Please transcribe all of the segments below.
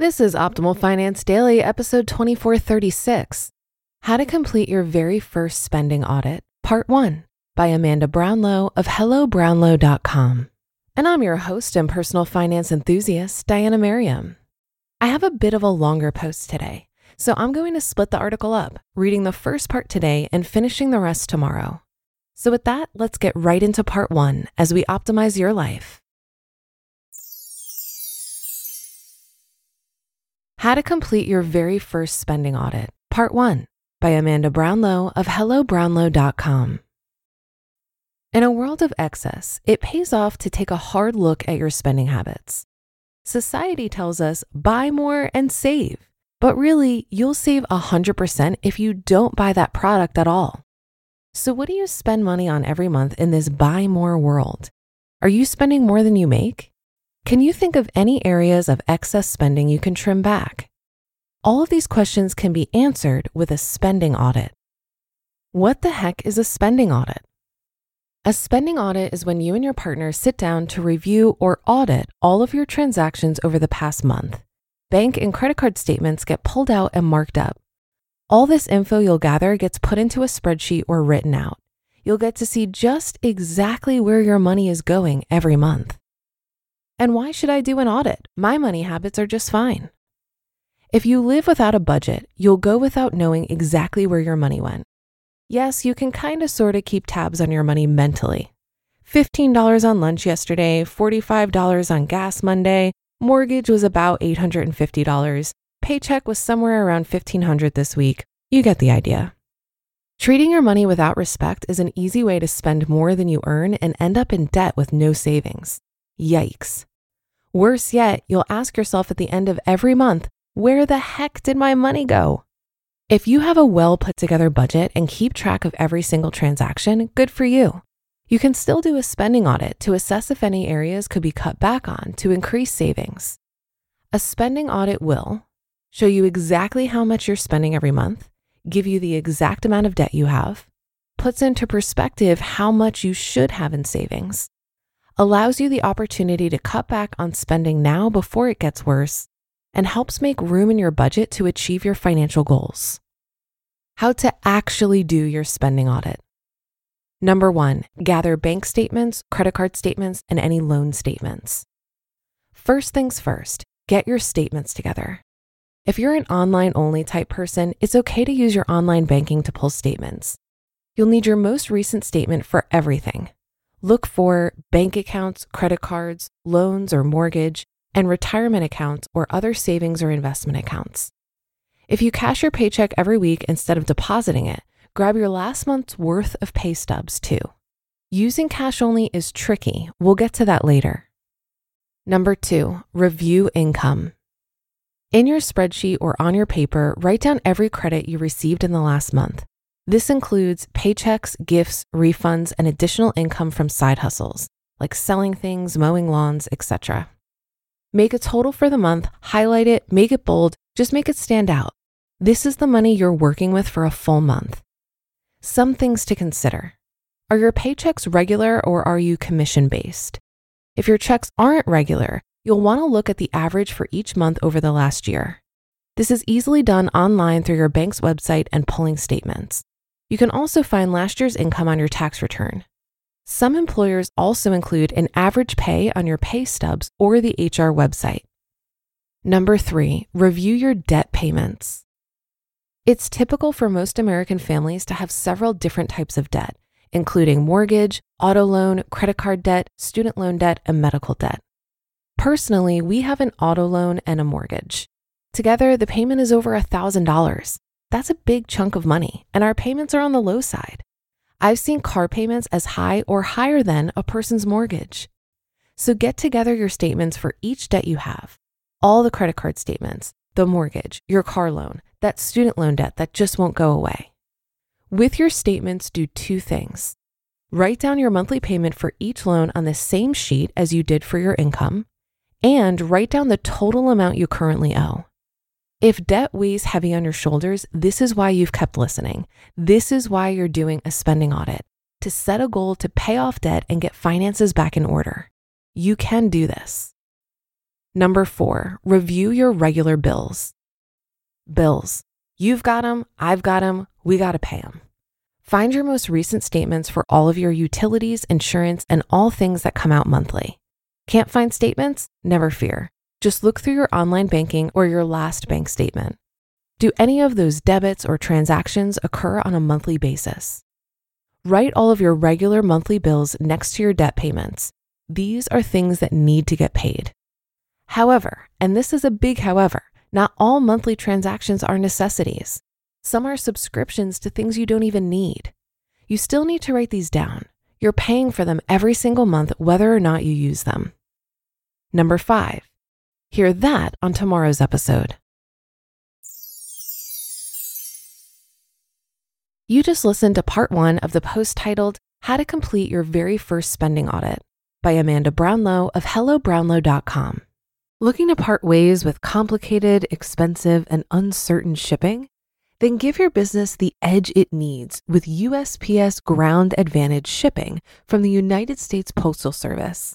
This is Optimal Finance Daily, episode 2436 How to Complete Your Very First Spending Audit, Part 1 by Amanda Brownlow of HelloBrownlow.com. And I'm your host and personal finance enthusiast, Diana Merriam. I have a bit of a longer post today, so I'm going to split the article up, reading the first part today and finishing the rest tomorrow. So, with that, let's get right into part one as we optimize your life. How to Complete Your Very First Spending Audit, Part 1 by Amanda Brownlow of HelloBrownlow.com. In a world of excess, it pays off to take a hard look at your spending habits. Society tells us buy more and save, but really, you'll save 100% if you don't buy that product at all. So, what do you spend money on every month in this buy more world? Are you spending more than you make? Can you think of any areas of excess spending you can trim back? All of these questions can be answered with a spending audit. What the heck is a spending audit? A spending audit is when you and your partner sit down to review or audit all of your transactions over the past month. Bank and credit card statements get pulled out and marked up. All this info you'll gather gets put into a spreadsheet or written out. You'll get to see just exactly where your money is going every month. And why should I do an audit? My money habits are just fine. If you live without a budget, you'll go without knowing exactly where your money went. Yes, you can kind of sort of keep tabs on your money mentally. $15 on lunch yesterday, $45 on gas Monday, mortgage was about $850, paycheck was somewhere around 1500 this week. You get the idea. Treating your money without respect is an easy way to spend more than you earn and end up in debt with no savings. Yikes. Worse yet, you'll ask yourself at the end of every month, where the heck did my money go? If you have a well put together budget and keep track of every single transaction, good for you. You can still do a spending audit to assess if any areas could be cut back on to increase savings. A spending audit will show you exactly how much you're spending every month, give you the exact amount of debt you have, puts into perspective how much you should have in savings, allows you the opportunity to cut back on spending now before it gets worse, and helps make room in your budget to achieve your financial goals. How to actually do your spending audit. Number one, gather bank statements, credit card statements, and any loan statements. First things first, get your statements together. If you're an online only type person, it's okay to use your online banking to pull statements. You'll need your most recent statement for everything Look for bank accounts, credit cards, loans or mortgage, and retirement accounts or other savings or investment accounts. If you cash your paycheck every week instead of depositing it, grab your last month's worth of pay stubs too. Using cash only is tricky. We'll get to that later. Number two, review income. In your spreadsheet or on your paper, write down every credit you received in the last month. This includes paychecks, gifts, refunds, and additional income from side hustles, like selling things, mowing lawns, etc. Make a total for the month, highlight it, make it bold, just make it stand out. This is the money you're working with for a full month. Some things to consider. Are your paychecks regular or are you commission based? If your checks aren't regular, you'll want to look at the average for each month over the last year. This is easily done online through your bank's website and pulling statements. You can also find last year's income on your tax return. Some employers also include an average pay on your pay stubs or the HR website. Number three, review your debt payments. It's typical for most American families to have several different types of debt, including mortgage, auto loan, credit card debt, student loan debt, and medical debt. Personally, we have an auto loan and a mortgage. Together, the payment is over $1,000. That's a big chunk of money, and our payments are on the low side. I've seen car payments as high or higher than a person's mortgage. So get together your statements for each debt you have, all the credit card statements, the mortgage, your car loan, that student loan debt that just won't go away. With your statements, do two things. Write down your monthly payment for each loan on the same sheet as you did for your income, and write down the total amount you currently owe. If debt weighs heavy on your shoulders, this is why you've kept listening. This is why you're doing a spending audit to set a goal to pay off debt and get finances back in order. You can do this. Number four, review your regular bills. Bills. You've got them, I've got them, we got to pay them. Find your most recent statements for all of your utilities, insurance, and all things that come out monthly. Can't find statements? Never fear. Just look through your online banking or your last bank statement. Do any of those debits or transactions occur on a monthly basis? Write all of your regular monthly bills next to your debt payments. These are things that need to get paid. However, and this is a big however, not all monthly transactions are necessities. Some are subscriptions to things you don't even need. You still need to write these down. You're paying for them every single month, whether or not you use them. Number five, hear that on tomorrow's episode. You just listened to part one of the post titled How to Complete Your Very First Spending Audit by Amanda Brownlow of HelloBrownlow.com. Looking to part ways with complicated, expensive, and uncertain shipping? Then give your business the edge it needs with USPS Ground Advantage shipping from the United States Postal Service.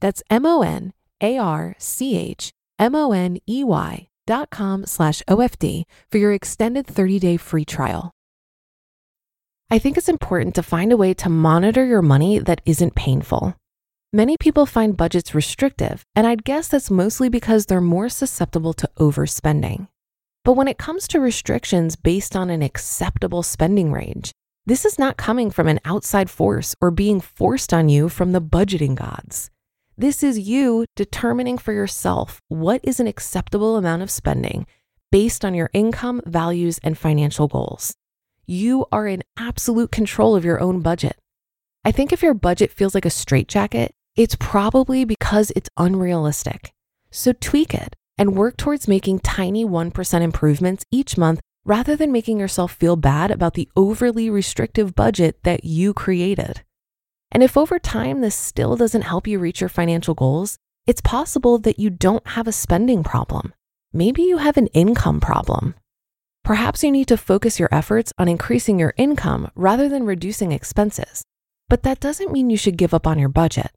That's M-O-N-A-R-C-H-M-O-N-E-Y dot com slash OFD for your extended 30-day free trial. I think it's important to find a way to monitor your money that isn't painful. Many people find budgets restrictive, and I'd guess that's mostly because they're more susceptible to overspending. But when it comes to restrictions based on an acceptable spending range, this is not coming from an outside force or being forced on you from the budgeting gods. This is you determining for yourself what is an acceptable amount of spending based on your income, values, and financial goals you are in absolute control of your own budget. I think if your budget feels like a straitjacket, it's probably because it's unrealistic. So tweak it and work towards making tiny 1% improvements each month rather than making yourself feel bad about the overly restrictive budget that you created. And if over time this still doesn't help you reach your financial goals, it's possible that you don't have a spending problem. Maybe you have an income problem. Perhaps you need to focus your efforts on increasing your income rather than reducing expenses. But that doesn't mean you should give up on your budget.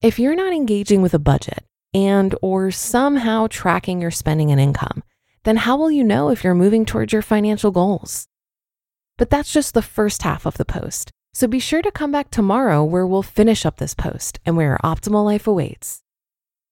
If you're not engaging with a budget and or somehow tracking your spending and income, then how will you know if you're moving towards your financial goals? But that's just the first half of the post. So be sure to come back tomorrow where we'll finish up this post and where your optimal life awaits.